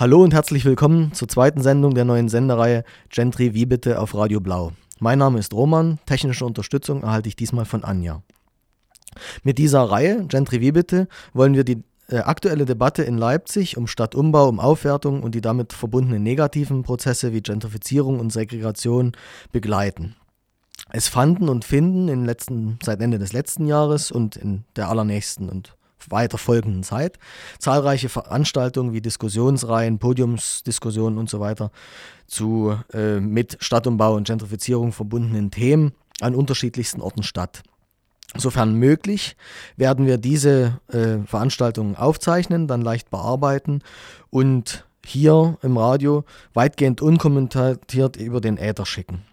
Hallo und herzlich willkommen zur zweiten Sendung der neuen Sendereihe Gentry wie bitte auf Radio Blau. Mein Name ist Roman, technische Unterstützung erhalte ich diesmal von Anja. Mit dieser Reihe Gentry wie bitte wollen wir die äh, aktuelle Debatte in Leipzig um Stadtumbau, um Aufwertung und die damit verbundenen negativen Prozesse wie Gentrifizierung und Segregation begleiten. Es fanden und finden in letzten, seit Ende des letzten Jahres und in der allernächsten und weiter folgenden Zeit. Zahlreiche Veranstaltungen wie Diskussionsreihen, Podiumsdiskussionen und so weiter zu äh, mit Stadtumbau und Gentrifizierung verbundenen Themen an unterschiedlichsten Orten statt. Sofern möglich, werden wir diese äh, Veranstaltungen aufzeichnen, dann leicht bearbeiten und hier im Radio weitgehend unkommentiert über den Äther schicken.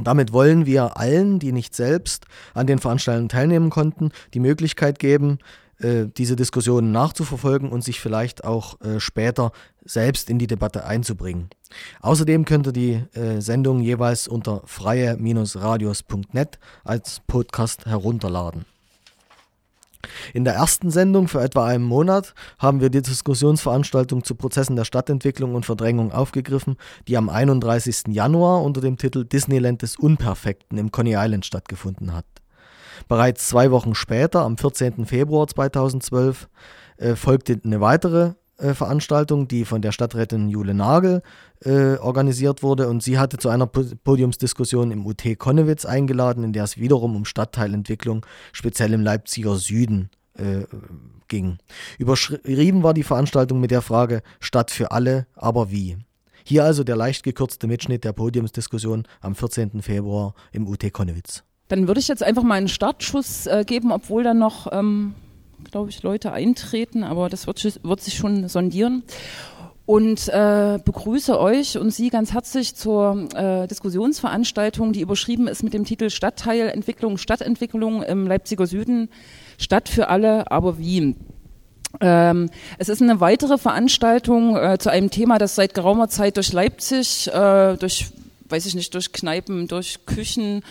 Damit wollen wir allen, die nicht selbst an den Veranstaltungen teilnehmen konnten, die Möglichkeit geben, äh, diese Diskussionen nachzuverfolgen und sich vielleicht auch äh, später selbst in die Debatte einzubringen. Außerdem könnt ihr die äh, Sendung jeweils unter freie-radios.net als Podcast herunterladen. In der ersten Sendung für etwa einen Monat haben wir die Diskussionsveranstaltung zu Prozessen der Stadtentwicklung und Verdrängung aufgegriffen, die am 31. Januar unter dem Titel Disneyland des Unperfekten im Coney Island stattgefunden hat. Bereits zwei Wochen später, am 14. Februar 2012, äh, folgte eine weitere äh, Veranstaltung, die von der Stadträtin Jule Nagel äh, organisiert wurde. Und sie hatte zu einer Podiumsdiskussion im UT Konnewitz eingeladen, in der es wiederum um Stadtteilentwicklung, speziell im Leipziger Süden, äh, ging. Überschrieben war die Veranstaltung mit der Frage Stadt für alle, aber wie? Hier also der leicht gekürzte Mitschnitt der Podiumsdiskussion am 14. Februar im UT Konnewitz. Dann würde ich jetzt einfach mal einen Startschuss äh, geben, obwohl dann noch, ähm, glaube ich, Leute eintreten, aber das wird, wird sich schon sondieren. Und äh, begrüße euch und Sie ganz herzlich zur äh, Diskussionsveranstaltung, die überschrieben ist mit dem Titel Stadtteilentwicklung, Stadtentwicklung im Leipziger Süden, Stadt für alle, aber wie? Ähm, es ist eine weitere Veranstaltung äh, zu einem Thema, das seit geraumer Zeit durch Leipzig, äh, durch, weiß ich nicht, durch Kneipen, durch Küchen,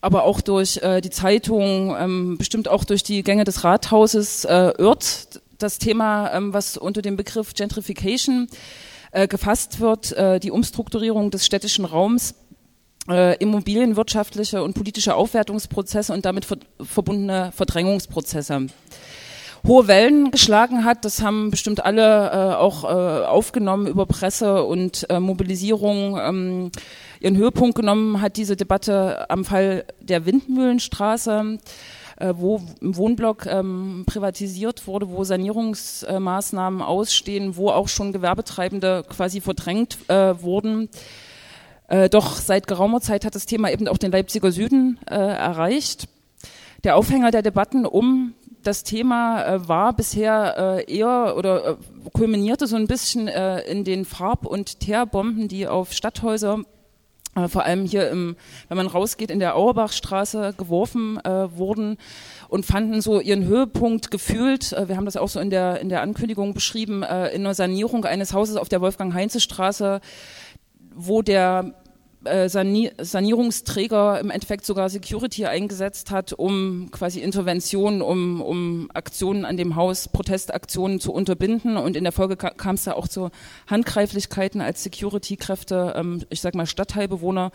aber auch durch äh, die Zeitung, ähm, bestimmt auch durch die Gänge des Rathauses äh, irrt. Das Thema, ähm, was unter dem Begriff Gentrification äh, gefasst wird, äh, die Umstrukturierung des städtischen Raums, äh, immobilienwirtschaftliche und politische Aufwertungsprozesse und damit ver verbundene Verdrängungsprozesse hohe Wellen geschlagen hat. Das haben bestimmt alle äh, auch äh, aufgenommen über Presse und äh, Mobilisierung. Ähm, ihren Höhepunkt genommen hat diese Debatte am Fall der Windmühlenstraße äh, wo im Wohnblock ähm, privatisiert wurde, wo Sanierungsmaßnahmen ausstehen, wo auch schon Gewerbetreibende quasi verdrängt äh, wurden. Äh, doch seit geraumer Zeit hat das Thema eben auch den Leipziger Süden äh, erreicht. Der Aufhänger der Debatten um das Thema äh, war bisher äh, eher oder kulminierte so ein bisschen in den Farb- und Teerbomben, die auf Stadthäuser vor allem hier im, wenn man rausgeht, in der Auerbachstraße geworfen äh, wurden und fanden so ihren Höhepunkt gefühlt, äh, wir haben das auch so in der, in der Ankündigung beschrieben, äh, in einer Sanierung eines Hauses auf der Wolfgang-Heinze-Straße, wo der äh, Sanierungsträger im Endeffekt sogar Security eingesetzt hat, um quasi Interventionen, um, um Aktionen an dem Haus, Protestaktionen zu unterbinden. Und in der Folge kam es da auch zu Handgreiflichkeiten, als Security-Kräfte, ähm, ich sag mal Stadtteilbewohner,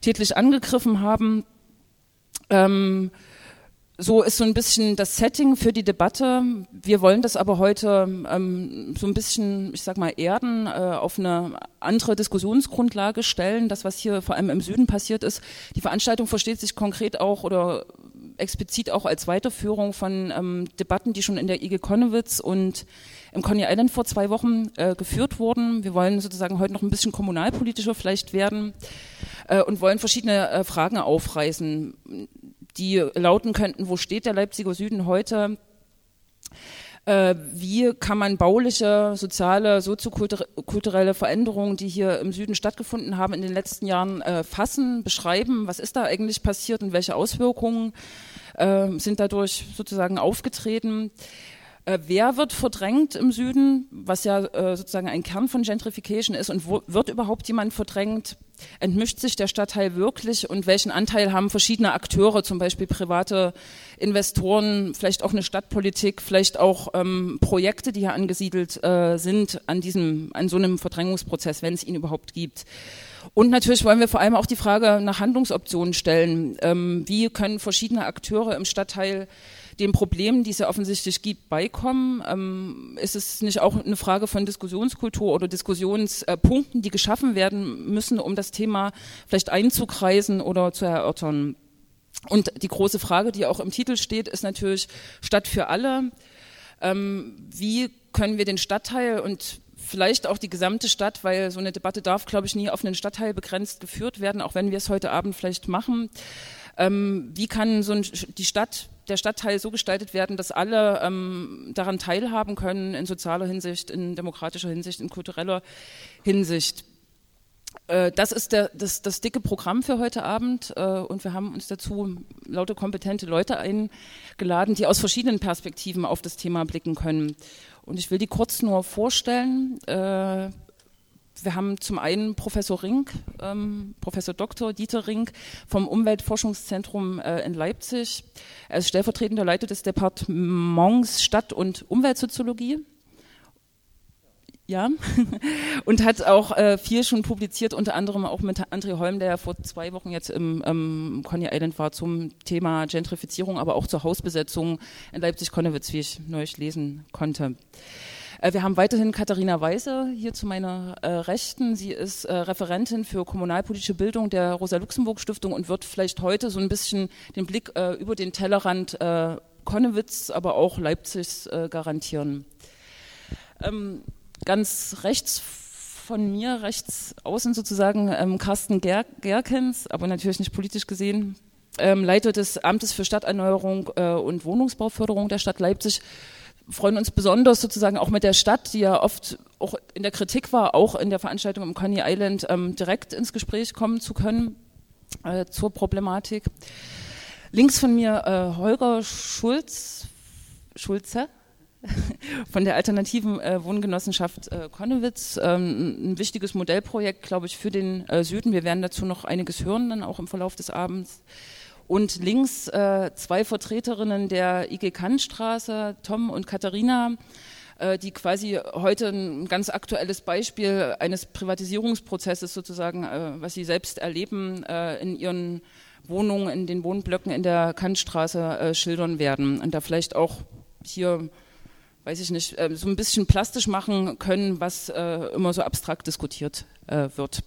tätlich angegriffen haben. Ähm, so ist so ein bisschen das Setting für die Debatte. Wir wollen das aber heute ähm, so ein bisschen, ich sag mal, erden, äh, auf eine andere Diskussionsgrundlage stellen. Das, was hier vor allem im Süden passiert ist. Die Veranstaltung versteht sich konkret auch oder explizit auch als Weiterführung von ähm, Debatten, die schon in der IG Konnewitz und im Coney Island vor zwei Wochen äh, geführt wurden. Wir wollen sozusagen heute noch ein bisschen kommunalpolitischer vielleicht werden äh, und wollen verschiedene äh, Fragen aufreißen die lauten könnten, wo steht der Leipziger Süden heute? Äh, wie kann man bauliche, soziale, soziokulturelle Veränderungen, die hier im Süden stattgefunden haben in den letzten Jahren, äh, fassen, beschreiben? Was ist da eigentlich passiert und welche Auswirkungen äh, sind dadurch sozusagen aufgetreten? Äh, wer wird verdrängt im Süden, was ja äh, sozusagen ein Kern von Gentrification ist und wo, wird überhaupt jemand verdrängt? Entmischt sich der Stadtteil wirklich und welchen Anteil haben verschiedene Akteure, zum Beispiel private Investoren, vielleicht auch eine Stadtpolitik, vielleicht auch ähm, Projekte, die hier angesiedelt äh, sind an diesem, an so einem Verdrängungsprozess, wenn es ihn überhaupt gibt? Und natürlich wollen wir vor allem auch die Frage nach Handlungsoptionen stellen. Ähm, wie können verschiedene Akteure im Stadtteil den Problemen, die es ja offensichtlich gibt, beikommen? Ähm, ist es nicht auch eine Frage von Diskussionskultur oder Diskussionspunkten, die geschaffen werden müssen, um das Thema vielleicht einzukreisen oder zu erörtern? Und die große Frage, die auch im Titel steht, ist natürlich Stadt für alle. Ähm, wie können wir den Stadtteil und vielleicht auch die gesamte Stadt, weil so eine Debatte darf, glaube ich, nie auf einen Stadtteil begrenzt geführt werden, auch wenn wir es heute Abend vielleicht machen. Ähm, wie kann so ein, die Stadt der Stadtteil so gestaltet werden, dass alle ähm, daran teilhaben können in sozialer Hinsicht, in demokratischer Hinsicht, in kultureller Hinsicht. Äh, das ist der, das, das, dicke Programm für heute Abend äh, und wir haben uns dazu lauter kompetente Leute eingeladen, die aus verschiedenen Perspektiven auf das Thema blicken können. Und ich will die kurz nur vorstellen. Äh, wir haben zum einen Professor Rink, ähm, Professor Dr. Dieter Rink vom Umweltforschungszentrum äh, in Leipzig. Er ist stellvertretender Leiter des Departements Stadt- und Umweltsoziologie. Ja, und hat auch äh, viel schon publiziert, unter anderem auch mit André Holm, der ja vor zwei Wochen jetzt im ähm, Coney Island war zum Thema Gentrifizierung, aber auch zur Hausbesetzung in Leipzig-Konnewitz, wie ich neulich lesen konnte. Äh, wir haben weiterhin Katharina Weiße hier zu meiner äh, Rechten. Sie ist äh, Referentin für kommunalpolitische Bildung der Rosa-Luxemburg-Stiftung und wird vielleicht heute so ein bisschen den Blick über den Tellerrand Konnewitz, aber auch Leipzigs garantieren. Ähm, ganz rechts von mir, rechts außen sozusagen, ähm, Carsten Ger Gerkens, aber natürlich nicht politisch gesehen, ähm, Leiter des Amtes für Stadterneuerung und Wohnungsbauförderung der Stadt Leipzig freuen uns besonders sozusagen auch mit der Stadt, die ja oft auch in der Kritik war, auch in der Veranstaltung im Coney Island ähm, direkt ins Gespräch kommen zu können äh, zur Problematik. Links von mir äh, Holger Schulz, Schulze von der alternativen äh, Wohngenossenschaft äh, Konnewitz. Ähm, ein wichtiges Modellprojekt, glaube ich, für den äh, Süden. Wir werden dazu noch einiges hören, dann auch im Verlauf des Abends. Und links äh, zwei Vertreterinnen der IG Kantstraße, Tom und Katharina, äh, die quasi heute ein ganz aktuelles Beispiel eines Privatisierungsprozesses sozusagen, äh, was sie selbst erleben, äh, in ihren Wohnungen, in den Wohnblöcken in der Kantstraße äh, schildern werden. Und da vielleicht auch hier weiß ich nicht, äh, so ein bisschen plastisch machen können, was immer so abstrakt diskutiert wird.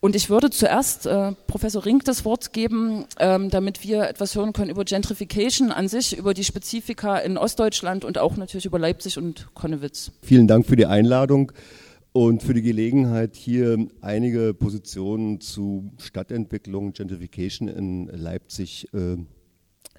Und ich würde zuerst äh, Professor Rink das Wort geben, ähm, damit wir etwas hören können über Gentrification an sich, über die Spezifika in Ostdeutschland und auch natürlich über Leipzig und Konnewitz. Vielen Dank für die Einladung und für die Gelegenheit, hier einige Positionen zu Stadtentwicklung, Gentrification in Leipzig äh,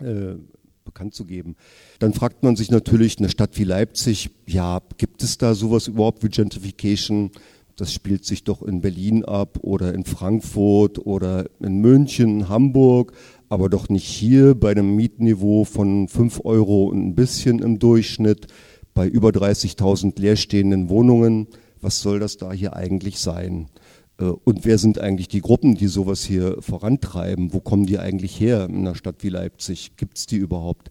äh, bekannt zu geben. Dann fragt man sich natürlich, eine Stadt wie Leipzig, ja, gibt es da sowas überhaupt wie Gentrification? Das spielt sich doch in Berlin ab oder in Frankfurt oder in München, Hamburg, aber doch nicht hier bei einem Mietniveau von 5 Euro und ein bisschen im Durchschnitt, bei über 30.000 leerstehenden Wohnungen. Was soll das da hier eigentlich sein? Äh, und wer sind eigentlich die Gruppen, die sowas hier vorantreiben? Wo kommen die eigentlich her in einer Stadt wie Leipzig? Gibt es die überhaupt?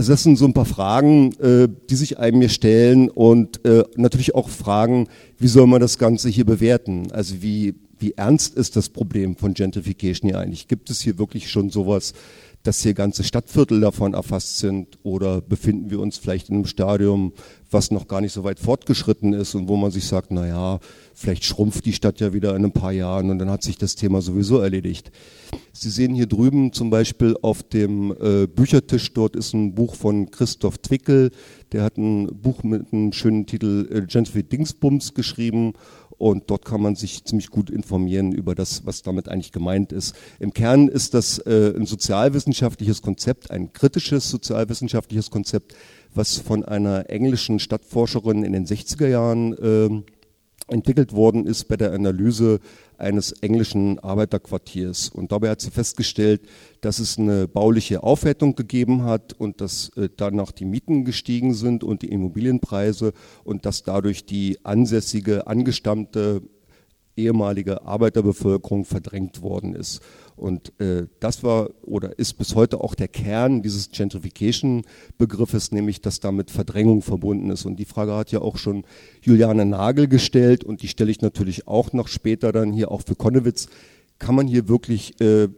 Also das sind so ein paar Fragen, äh, die sich einem mir stellen und äh, natürlich auch Fragen, wie soll man das Ganze hier bewerten? Also wie, wie ernst ist das Problem von Gentrification hier eigentlich? Gibt es hier wirklich schon sowas, dass hier ganze Stadtviertel davon erfasst sind? Oder befinden wir uns vielleicht in einem Stadium, was noch gar nicht so weit fortgeschritten ist und wo man sich sagt, na ja, vielleicht schrumpft die Stadt ja wieder in ein paar Jahren und dann hat sich das Thema sowieso erledigt. Sie sehen hier drüben zum Beispiel auf dem äh, Büchertisch, dort ist ein Buch von Christoph Twickel, der hat ein Buch mit einem schönen Titel äh, Gentrify Dingsbums geschrieben und dort kann man sich ziemlich gut informieren über das, was damit eigentlich gemeint ist. Im Kern ist das äh, ein sozialwissenschaftliches Konzept, ein kritisches sozialwissenschaftliches Konzept, was von einer englischen Stadtforscherin in den 60er Jahren äh, entwickelt worden ist bei der Analyse eines englischen Arbeiterquartiers. Und dabei hat sie festgestellt, dass es eine bauliche Aufwertung gegeben hat und dass äh, danach die Mieten gestiegen sind und die Immobilienpreise und dass dadurch die ansässige, angestammte ehemalige Arbeiterbevölkerung verdrängt worden ist. Und äh, das war oder ist bis heute auch der Kern dieses Gentrification-Begriffes, nämlich dass damit Verdrängung verbunden ist. Und die Frage hat ja auch schon Juliane Nagel gestellt und die stelle ich natürlich auch noch später dann hier auch für Konnewitz. Kann man hier wirklich äh,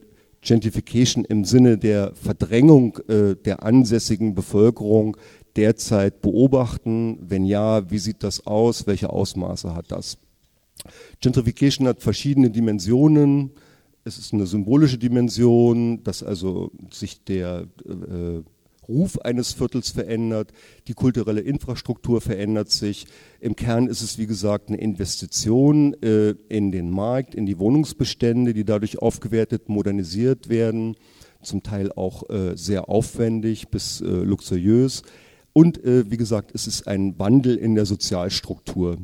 Gentrification im Sinne der Verdrängung äh, der ansässigen Bevölkerung derzeit beobachten? Wenn ja, wie sieht das aus? Welche Ausmaße hat das? Gentrification hat verschiedene Dimensionen es ist eine symbolische Dimension, dass also sich der äh, Ruf eines Viertels verändert, die kulturelle Infrastruktur verändert sich. Im Kern ist es, wie gesagt, eine Investition äh, in den Markt, in die Wohnungsbestände, die dadurch aufgewertet, modernisiert werden, zum Teil auch äh, sehr aufwendig bis äh, luxuriös. Und äh, wie gesagt, es ist ein Wandel in der Sozialstruktur.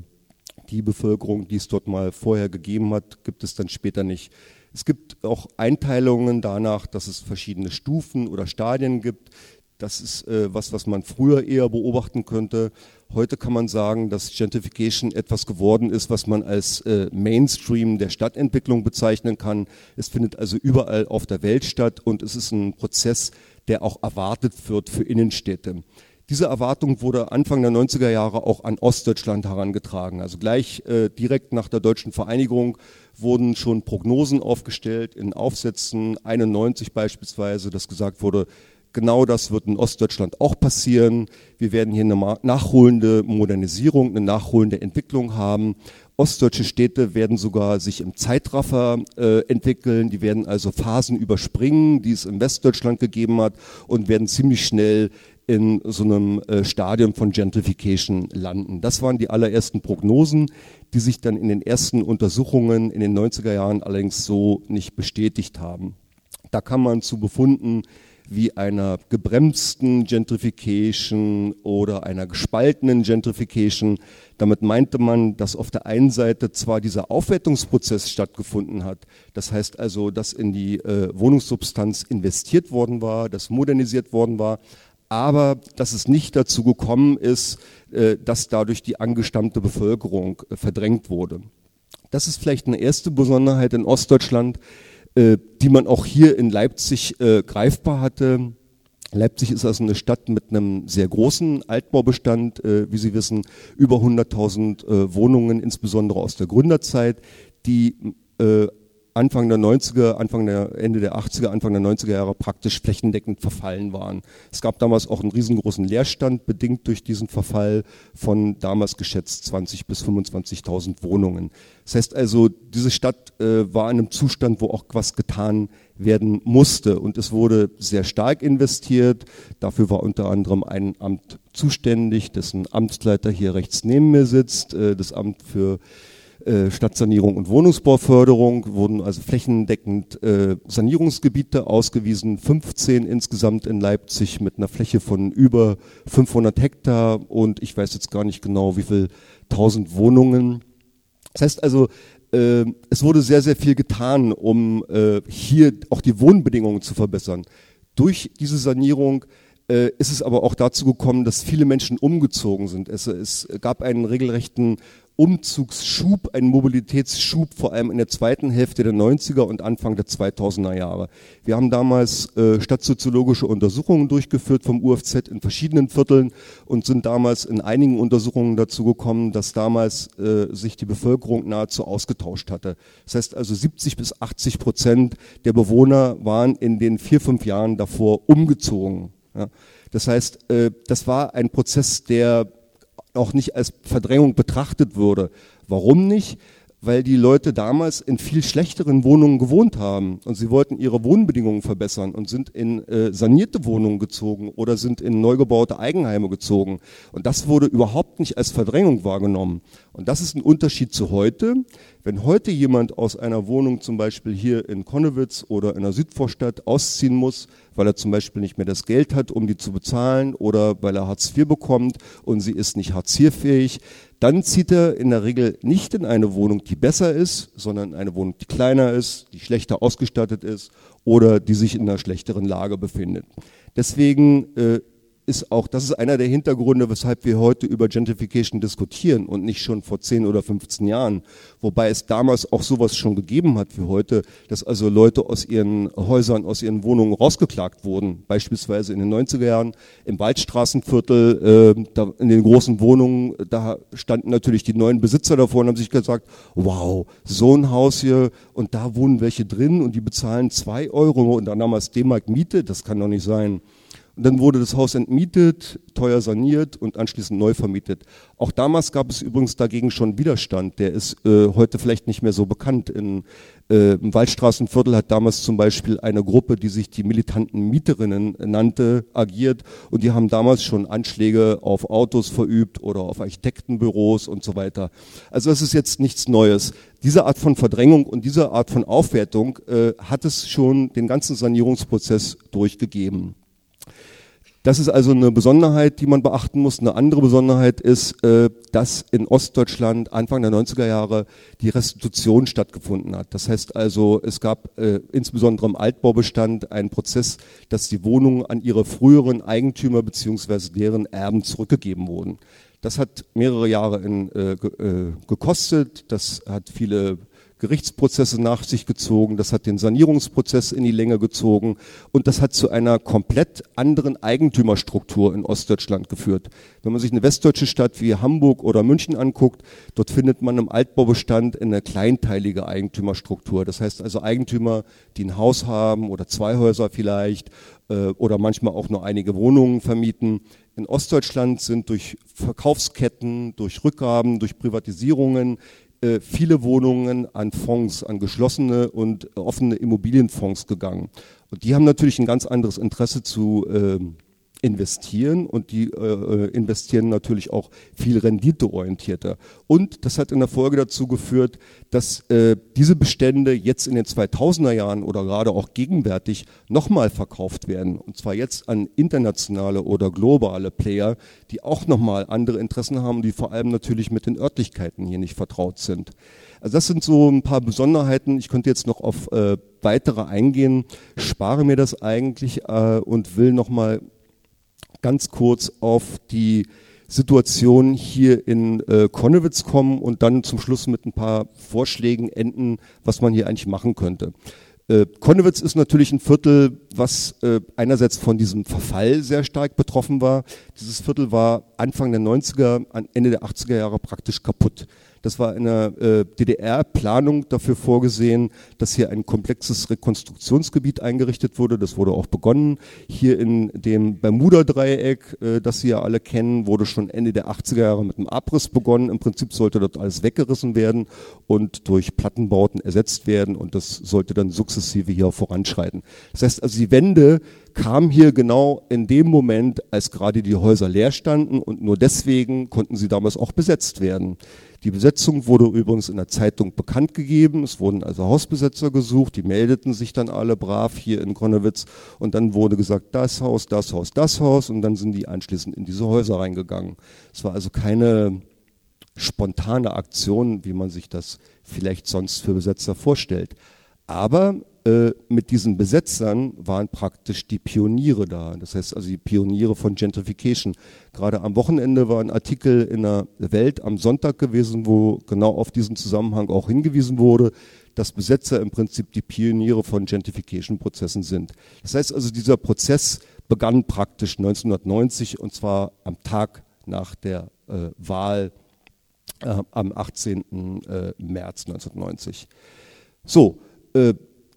Die Bevölkerung, die es dort mal vorher gegeben hat, gibt es dann später nicht. Es gibt auch Einteilungen danach, dass es verschiedene Stufen oder Stadien gibt. Das ist äh, was, was man früher eher beobachten könnte. Heute kann man sagen, dass Gentrification etwas geworden ist, was man als äh, Mainstream der Stadtentwicklung bezeichnen kann. Es findet also überall auf der Welt statt und es ist ein Prozess, der auch erwartet wird für Innenstädte. Diese Erwartung wurde Anfang der 90er Jahre auch an Ostdeutschland herangetragen. Also gleich äh, direkt nach der deutschen Vereinigung wurden schon Prognosen aufgestellt in Aufsätzen 91 beispielsweise, dass gesagt wurde, genau das wird in Ostdeutschland auch passieren. Wir werden hier eine nachholende Modernisierung, eine nachholende Entwicklung haben. Ostdeutsche Städte werden sogar sich im Zeitraffer äh, entwickeln, die werden also Phasen überspringen, die es in Westdeutschland gegeben hat und werden ziemlich schnell in so einem äh, Stadium von Gentrification landen. Das waren die allerersten Prognosen, die sich dann in den ersten Untersuchungen in den 90er Jahren allerdings so nicht bestätigt haben. Da kann man zu Befunden wie einer gebremsten Gentrification oder einer gespaltenen Gentrification. Damit meinte man, dass auf der einen Seite zwar dieser Aufwertungsprozess stattgefunden hat, das heißt also, dass in die äh, Wohnungssubstanz investiert worden war, dass modernisiert worden war, aber dass es nicht dazu gekommen ist, äh, dass dadurch die angestammte Bevölkerung äh, verdrängt wurde. Das ist vielleicht eine erste Besonderheit in Ostdeutschland, äh, die man auch hier in Leipzig greifbar hatte. Leipzig ist also eine Stadt mit einem sehr großen Altbaubestand, wie Sie wissen, über 100.000 Wohnungen, insbesondere aus der Gründerzeit, die Anfang der 90er, Anfang der, Ende der 80er, Anfang der 90er Jahre praktisch flächendeckend verfallen waren. Es gab damals auch einen riesengroßen Leerstand, bedingt durch diesen Verfall von damals geschätzt 20 bis 25.000 Wohnungen. Das heißt also, diese Stadt äh, war in einem Zustand, wo auch was getan werden musste. Und es wurde sehr stark investiert. Dafür war unter anderem ein Amt zuständig, dessen Amtsleiter hier rechts neben mir sitzt, äh, das Amt für äh, Stadtsanierung und Wohnungsbauförderung wurden also flächendeckend äh, Sanierungsgebiete ausgewiesen, 15 insgesamt in Leipzig mit einer Fläche von über 500 Hektar und ich weiß jetzt gar nicht genau, wie viel 1000 Wohnungen. Das heißt also, äh, es wurde sehr, sehr viel getan, um äh, hier auch die Wohnbedingungen zu verbessern. Durch diese Sanierung äh, ist es aber auch dazu gekommen, dass viele Menschen umgezogen sind. Es, es gab einen regelrechten Umzugsschub, ein Mobilitätsschub, vor allem in der zweiten Hälfte der 90er und Anfang der 2000er Jahre. Wir haben damals äh, stadtsoziologische Untersuchungen durchgeführt vom UFZ in verschiedenen Vierteln und sind damals in einigen Untersuchungen dazu gekommen, dass damals äh, sich die Bevölkerung nahezu ausgetauscht hatte. Das heißt also 70 bis 80 Prozent der Bewohner waren in den vier, fünf Jahren davor umgezogen. Ja. Das heißt, äh, das war ein Prozess, der auch nicht als Verdrängung betrachtet würde. Warum nicht? Weil die Leute damals in viel schlechteren Wohnungen gewohnt haben und sie wollten ihre Wohnbedingungen verbessern und sind in äh, sanierte Wohnungen gezogen oder sind in neu gebaute Eigenheime gezogen. Und das wurde überhaupt nicht als Verdrängung wahrgenommen. Und das ist ein Unterschied zu heute. Wenn heute jemand aus einer Wohnung zum Beispiel hier in Konnewitz oder in der Südvorstadt ausziehen muss, weil er zum Beispiel nicht mehr das Geld hat, um die zu bezahlen oder weil er Hartz IV bekommt und sie ist nicht Hartz IV fähig, dann zieht er in der Regel nicht in eine Wohnung, die besser ist, sondern in eine Wohnung, die kleiner ist, die schlechter ausgestattet ist oder die sich in einer schlechteren Lage befindet. Deswegen äh, ist auch, das ist einer der Hintergründe, weshalb wir heute über Gentrification diskutieren und nicht schon vor 10 oder 15 Jahren. Wobei es damals auch sowas schon gegeben hat wie heute, dass also Leute aus ihren Häusern, aus ihren Wohnungen rausgeklagt wurden. Beispielsweise in den 90er Jahren im Waldstraßenviertel, äh, da in den großen Wohnungen, da standen natürlich die neuen Besitzer davor und haben sich gesagt, wow, so ein Haus hier und da wohnen welche drin und die bezahlen zwei Euro und dann damals D-Mark Miete, das kann doch nicht sein. Und dann wurde das Haus entmietet, teuer saniert und anschließend neu vermietet. Auch damals gab es übrigens dagegen schon Widerstand. Der ist äh, heute vielleicht nicht mehr so bekannt. In, äh, Im Waldstraßenviertel hat damals zum Beispiel eine Gruppe, die sich die militanten Mieterinnen nannte, agiert. Und die haben damals schon Anschläge auf Autos verübt oder auf Architektenbüros und so weiter. Also das ist jetzt nichts Neues. Diese Art von Verdrängung und diese Art von Aufwertung äh, hat es schon den ganzen Sanierungsprozess durchgegeben. Das ist also eine Besonderheit, die man beachten muss. Eine andere Besonderheit ist, äh, dass in Ostdeutschland Anfang der 90er Jahre die Restitution stattgefunden hat. Das heißt also, es gab äh, insbesondere im Altbaubestand einen Prozess, dass die Wohnungen an ihre früheren Eigentümer beziehungsweise deren Erben zurückgegeben wurden. Das hat mehrere Jahre in, äh, gekostet. Das hat viele Gerichtsprozesse nach sich gezogen, das hat den Sanierungsprozess in die Länge gezogen und das hat zu einer komplett anderen Eigentümerstruktur in Ostdeutschland geführt. Wenn man sich eine westdeutsche Stadt wie Hamburg oder München anguckt, dort findet man im Altbaubestand eine kleinteilige Eigentümerstruktur. Das heißt also Eigentümer, die ein Haus haben oder zwei Häuser vielleicht äh, oder manchmal auch nur einige Wohnungen vermieten. In Ostdeutschland sind durch Verkaufsketten, durch Rückgaben, durch Privatisierungen äh, viele Wohnungen an Fonds, an geschlossene und offene Immobilienfonds gegangen. Und die haben natürlich ein ganz anderes Interesse zu äh, investieren und die äh, investieren natürlich auch viel renditeorientierter. Und das hat in der Folge dazu geführt, dass äh, diese Bestände jetzt in den 2000er Jahren oder gerade auch gegenwärtig nochmal verkauft werden. Und zwar jetzt an internationale oder globale Player, die auch nochmal andere Interessen haben, die vor allem natürlich mit den Örtlichkeiten hier nicht vertraut sind. Also das sind so ein paar Besonderheiten. Ich könnte jetzt noch auf äh, weitere eingehen, spare mir das eigentlich äh, und will nochmal ganz kurz auf die Situation hier in äh, Konnewitz kommen und dann zum Schluss mit ein paar Vorschlägen enden, was man hier eigentlich machen könnte. Äh, Konnewitz ist natürlich ein Viertel, was äh, einerseits von diesem Verfall sehr stark betroffen war. Dieses Viertel war Anfang der 90er, Ende der 80er Jahre praktisch kaputt. Das war in der äh, DDR-Planung dafür vorgesehen, dass hier ein komplexes Rekonstruktionsgebiet eingerichtet wurde. Das wurde auch begonnen. Hier in dem Bermuda-Dreieck, äh, das Sie ja alle kennen, wurde schon Ende der 80er Jahre mit einem Abriss begonnen. Im Prinzip sollte dort alles weggerissen werden und durch Plattenbauten ersetzt werden und das sollte dann sukzessive hier voranschreiten. Das heißt also, die Wende kam hier genau in dem Moment, als gerade die Häuser leer standen und nur deswegen konnten sie damals auch besetzt werden. Die Besetzung wurde übrigens in der Zeitung bekannt gegeben. Es wurden also Hausbesetzer gesucht, die meldeten sich dann alle brav hier in Konnewitz und dann wurde gesagt, das Haus, das Haus, das Haus und dann sind die anschließend in diese Häuser reingegangen. Es war also keine spontane Aktion, wie man sich das vielleicht sonst für Besetzer vorstellt. Aber äh, mit diesen Besetzern waren praktisch die Pioniere da. Das heißt also die Pioniere von Gentrification. Gerade am Wochenende war ein Artikel in der Welt am Sonntag gewesen, wo genau auf diesen Zusammenhang auch hingewiesen wurde, dass Besetzer im Prinzip die Pioniere von Gentrification-Prozessen sind. Das heißt also, dieser Prozess begann praktisch 1990 und zwar am Tag nach der äh, Wahl äh, am 18. Äh, März 1990. So, äh,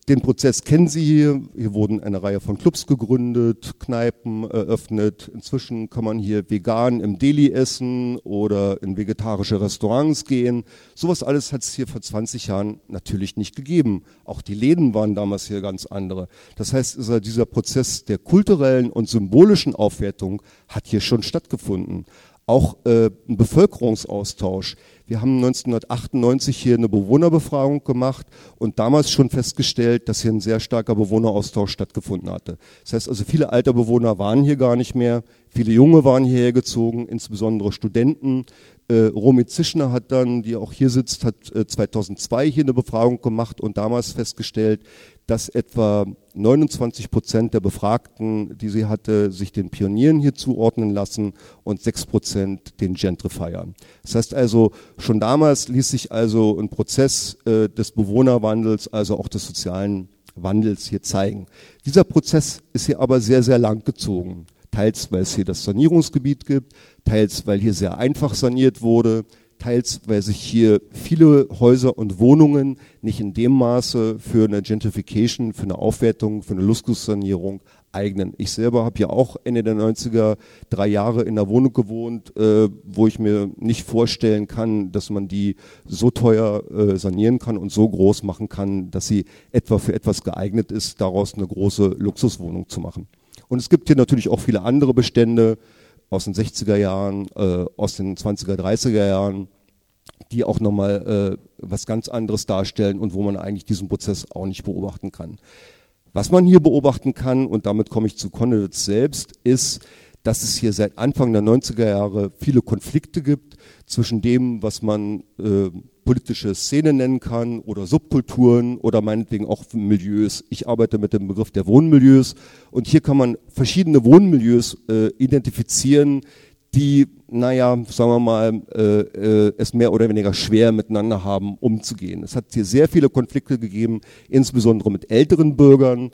den Prozess kennen Sie hier. Hier wurden eine Reihe von Clubs gegründet, Kneipen eröffnet. Inzwischen kann man hier vegan im Deli essen oder in vegetarische Restaurants gehen. Sowas alles hat es hier vor 20 Jahren natürlich nicht gegeben. Auch die Läden waren damals hier ganz andere. Das heißt, dieser Prozess der kulturellen und symbolischen Aufwertung hat hier schon stattgefunden. Auch äh, ein Bevölkerungsaustausch. Wir haben 1998 hier eine Bewohnerbefragung gemacht und damals schon festgestellt, dass hier ein sehr starker Bewohneraustausch stattgefunden hatte. Das heißt also, viele alte Bewohner waren hier gar nicht mehr, viele Junge waren hierher gezogen, insbesondere Studenten. Äh, Romy Zischner hat dann, die auch hier sitzt, hat äh, 2002 hier eine Befragung gemacht und damals festgestellt, dass etwa 29 Prozent der Befragten, die sie hatte, sich den Pionieren hier zuordnen lassen und 6 Prozent den Gentrifiern. Das heißt also, schon damals ließ sich also ein Prozess äh, des Bewohnerwandels, also auch des sozialen Wandels hier zeigen. Dieser Prozess ist hier aber sehr, sehr lang gezogen. Teils, weil es hier das Sanierungsgebiet gibt, teils, weil hier sehr einfach saniert wurde, teils weil sich hier viele Häuser und Wohnungen nicht in dem Maße für eine Gentrification, für eine Aufwertung, für eine Luxussanierung eignen. Ich selber habe ja auch Ende der 90er drei Jahre in einer Wohnung gewohnt, äh, wo ich mir nicht vorstellen kann, dass man die so teuer äh, sanieren kann und so groß machen kann, dass sie etwa für etwas geeignet ist, daraus eine große Luxuswohnung zu machen. Und es gibt hier natürlich auch viele andere Bestände, aus den 60er Jahren, äh, aus den 20er, 30er Jahren, die auch nochmal äh, was ganz anderes darstellen und wo man eigentlich diesen Prozess auch nicht beobachten kann. Was man hier beobachten kann, und damit komme ich zu Konowitz selbst, ist, dass es hier seit Anfang der 90er Jahre viele Konflikte gibt zwischen dem, was man äh, politische Szene nennen kann oder Subkulturen oder meinetwegen auch Milieus. Ich arbeite mit dem Begriff der Wohnmilieus und hier kann man verschiedene Wohnmilieus äh, identifizieren, die, naja, sagen wir mal, äh, äh, es mehr oder weniger schwer miteinander haben, umzugehen. Es hat hier sehr viele Konflikte gegeben, insbesondere mit älteren Bürgern,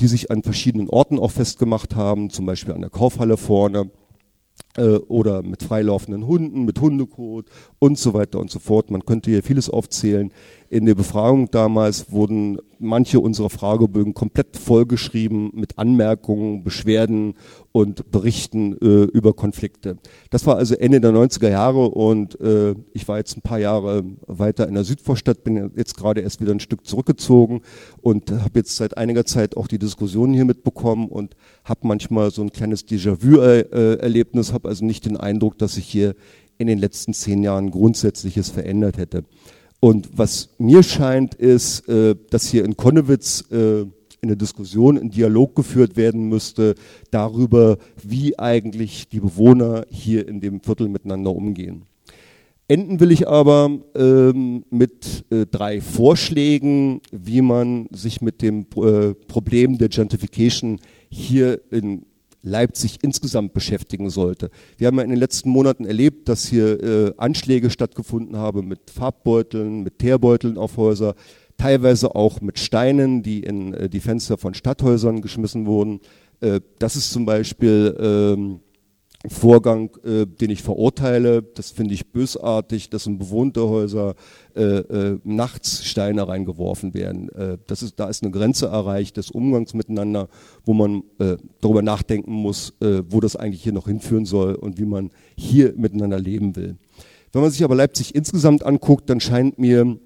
die sich an verschiedenen Orten auch festgemacht haben, zum Beispiel an der Kaufhalle vorne äh, oder mit freilaufenden Hunden, mit Hundekot und so weiter und so fort. Man könnte hier vieles aufzählen. In der Befragung damals wurden manche unserer Fragebögen komplett vollgeschrieben mit Anmerkungen, Beschwerden und Berichten äh, über Konflikte. Das war also Ende der 90er Jahre und äh, ich war jetzt ein paar Jahre weiter in der Südvorstadt, bin jetzt gerade erst wieder ein Stück zurückgezogen und habe jetzt seit einiger Zeit auch die Diskussionen hier mitbekommen und habe manchmal so ein kleines Déjà-vu-Erlebnis, habe also nicht den Eindruck, dass sich hier in den letzten zehn Jahren Grundsätzliches verändert hätte. Und was mir scheint, ist, äh, dass hier in Konnewitz äh, eine Diskussion, ein Dialog geführt werden müsste darüber, wie eigentlich die Bewohner hier in dem Viertel miteinander umgehen. Enden will ich aber ähm, mit äh, drei Vorschlägen, wie man sich mit dem äh, Problem der Gentrification hier in Leipzig insgesamt beschäftigen sollte. Wir haben ja in den letzten Monaten erlebt, dass hier äh, Anschläge stattgefunden haben mit Farbbeuteln, mit Teerbeuteln auf Häuser, teilweise auch mit Steinen, die in äh, die Fenster von Stadthäusern geschmissen wurden. Äh, das ist zum Beispiel ähm, Vorgang, äh, den ich verurteile. Das finde ich bösartig, dass in bewohnte Häuser äh, äh, nachts Steine reingeworfen werden. Äh, das ist, da ist eine Grenze erreicht des Umgangs miteinander, wo man äh, darüber nachdenken muss, äh, wo das eigentlich hier noch hinführen soll und wie man hier miteinander leben will. Wenn man sich aber Leipzig insgesamt anguckt, dann scheint mir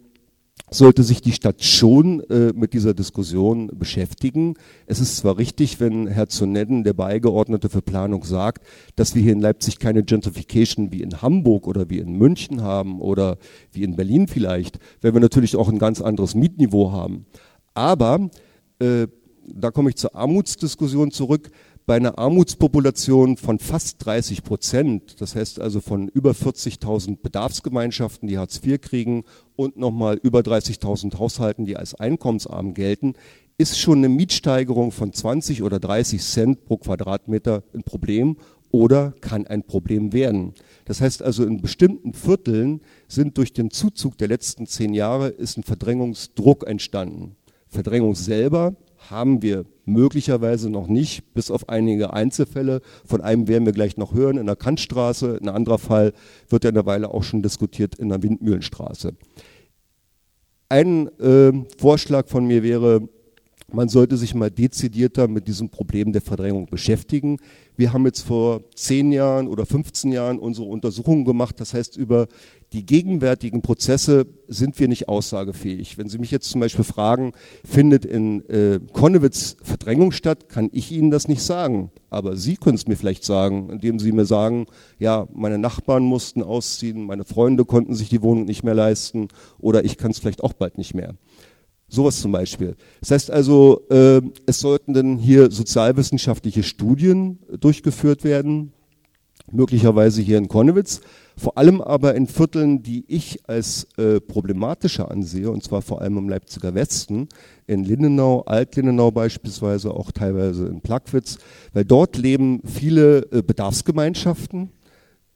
sollte sich die Stadt schon äh, mit dieser Diskussion beschäftigen. Es ist zwar richtig, wenn Herr Zonetten, der Beigeordnete für Planung, sagt, dass wir hier in Leipzig keine Gentrification wie in Hamburg oder wie in München haben oder wie in Berlin vielleicht, wenn wir natürlich auch ein ganz anderes Mietniveau haben. Aber, äh, da komme ich zur Armutsdiskussion zurück, bei einer Armutspopulation von fast 30 Prozent, das heißt also von über 40.000 Bedarfsgemeinschaften, die Hartz IV kriegen und nochmal über 30.000 Haushalten, die als einkommensarm gelten, ist schon eine Mietsteigerung von 20 oder 30 Cent pro Quadratmeter ein Problem oder kann ein Problem werden. Das heißt also, in bestimmten Vierteln sind durch den Zuzug der letzten zehn Jahre ist ein Verdrängungsdruck entstanden. Verdrängung selber haben wir möglicherweise noch nicht, bis auf einige Einzelfälle. Von einem werden wir gleich noch hören in der Kantstraße. Ein anderer Fall wird ja in der Weile auch schon diskutiert in der Windmühlenstraße. Ein äh, Vorschlag von mir wäre, man sollte sich mal dezidierter mit diesem Problem der Verdrängung beschäftigen. Wir haben jetzt vor zehn Jahren oder 15 Jahren unsere Untersuchungen gemacht. Das heißt, über die gegenwärtigen Prozesse sind wir nicht aussagefähig. Wenn Sie mich jetzt zum Beispiel fragen, findet in äh, Konnewitz Verdrängung statt, kann ich Ihnen das nicht sagen. Aber Sie können es mir vielleicht sagen, indem Sie mir sagen, ja, meine Nachbarn mussten ausziehen, meine Freunde konnten sich die Wohnung nicht mehr leisten oder ich kann es vielleicht auch bald nicht mehr. Sowas zum Beispiel. Das heißt also, äh, es sollten dann hier sozialwissenschaftliche Studien durchgeführt werden, möglicherweise hier in Konnewitz, vor allem aber in Vierteln, die ich als äh, problematischer ansehe, und zwar vor allem im Leipziger Westen, in Lindenau, Alt-Lindenau beispielsweise, auch teilweise in Plagwitz, weil dort leben viele äh, Bedarfsgemeinschaften,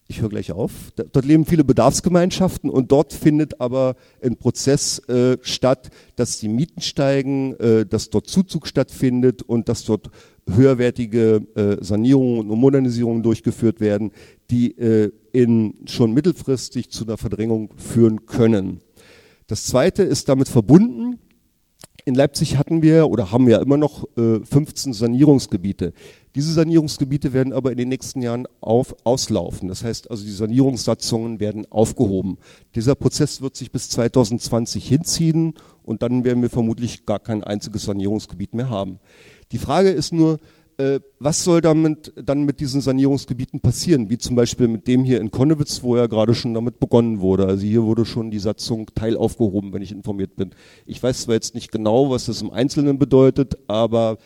ich höre gleich auf. Dort leben viele Bedarfsgemeinschaften und dort findet aber ein Prozess äh, statt, dass die Mieten steigen, äh, dass dort Zuzug stattfindet und dass dort höherwertige äh, Sanierungen und Modernisierungen durchgeführt werden, die äh, in, schon mittelfristig zu einer Verdrängung führen können. Das Zweite ist damit verbunden, in Leipzig hatten wir oder haben wir immer noch äh, 15 Sanierungsgebiete. Diese Sanierungsgebiete werden aber in den nächsten Jahren auf, auslaufen. Das heißt also, die Sanierungssatzungen werden aufgehoben. Dieser Prozess wird sich bis 2020 hinziehen und dann werden wir vermutlich gar kein einziges Sanierungsgebiet mehr haben. Die Frage ist nur, äh, was soll damit dann mit diesen Sanierungsgebieten passieren, wie zum Beispiel mit dem hier in Konnewitz, wo ja gerade schon damit begonnen wurde. Also hier wurde schon die Satzung teilaufgehoben, wenn ich informiert bin. Ich weiß zwar jetzt nicht genau, was das im Einzelnen bedeutet, aber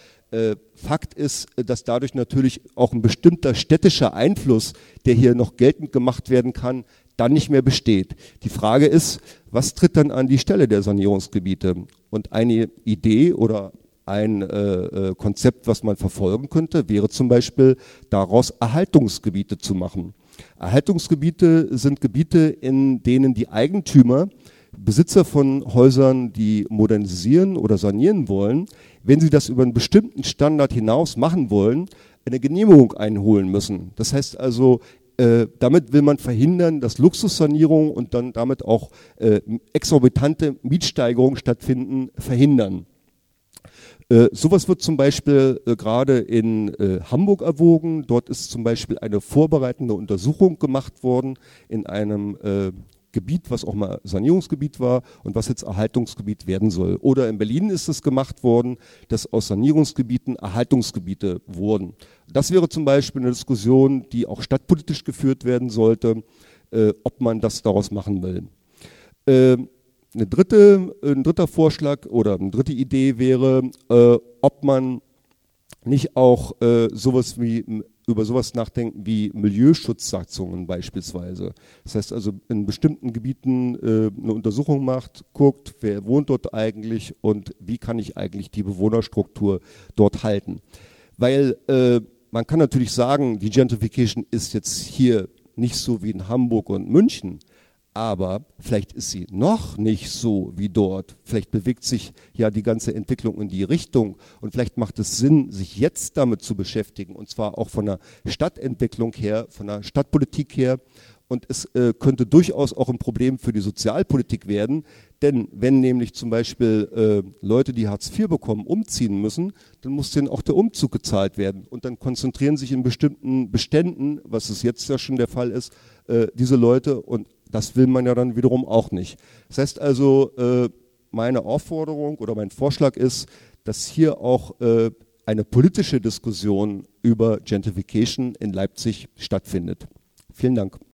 Fakt ist, dass dadurch natürlich auch ein bestimmter städtischer Einfluss, der hier noch geltend gemacht werden kann, dann nicht mehr besteht. Die Frage ist, was tritt dann an die Stelle der Sanierungsgebiete? Und eine Idee oder ein äh, äh Konzept, was man verfolgen könnte, wäre zum Beispiel daraus Erhaltungsgebiete zu machen. Erhaltungsgebiete sind Gebiete, in denen die Eigentümer Besitzer von Häusern, die modernisieren oder sanieren wollen, wenn sie das über einen bestimmten Standard hinaus machen wollen, eine Genehmigung einholen müssen. Das heißt also, äh, damit will man verhindern, dass Luxussanierungen und dann damit auch äh, exorbitante Mietsteigerungen stattfinden, verhindern. Äh, sowas wird zum Beispiel äh, gerade in äh, Hamburg erwogen. Dort ist zum Beispiel eine vorbereitende Untersuchung gemacht worden in einem äh, Gebiet, was auch mal Sanierungsgebiet war und was jetzt Erhaltungsgebiet werden soll. Oder in Berlin ist es gemacht worden, dass aus Sanierungsgebieten Erhaltungsgebiete wurden. Das wäre zum Beispiel eine Diskussion, die auch stadtpolitisch geführt werden sollte, äh, ob man das daraus machen will. Äh, eine dritte, ein dritter Vorschlag oder eine dritte Idee wäre, äh, ob man nicht auch äh, sowas wie über sowas nachdenken wie Milieuschutzsatzungen beispielsweise. Das heißt also in bestimmten Gebieten äh, eine Untersuchung macht, guckt, wer wohnt dort eigentlich und wie kann ich eigentlich die Bewohnerstruktur dort halten. Weil äh, man kann natürlich sagen, die Gentrification ist jetzt hier nicht so wie in Hamburg und München, aber vielleicht ist sie noch nicht so wie dort. Vielleicht bewegt sich ja die ganze Entwicklung in die Richtung und vielleicht macht es Sinn, sich jetzt damit zu beschäftigen und zwar auch von der Stadtentwicklung her, von der Stadtpolitik her. Und es äh, könnte durchaus auch ein Problem für die Sozialpolitik werden, denn wenn nämlich zum Beispiel äh, Leute, die Hartz IV bekommen, umziehen müssen, dann muss denen auch der Umzug gezahlt werden. Und dann konzentrieren sich in bestimmten Beständen, was es jetzt ja schon der Fall ist, äh, diese Leute und das will man ja dann wiederum auch nicht. Das heißt also, äh, meine Aufforderung oder mein Vorschlag ist, dass hier auch äh, eine politische Diskussion über Gentrification in Leipzig stattfindet. Vielen Dank.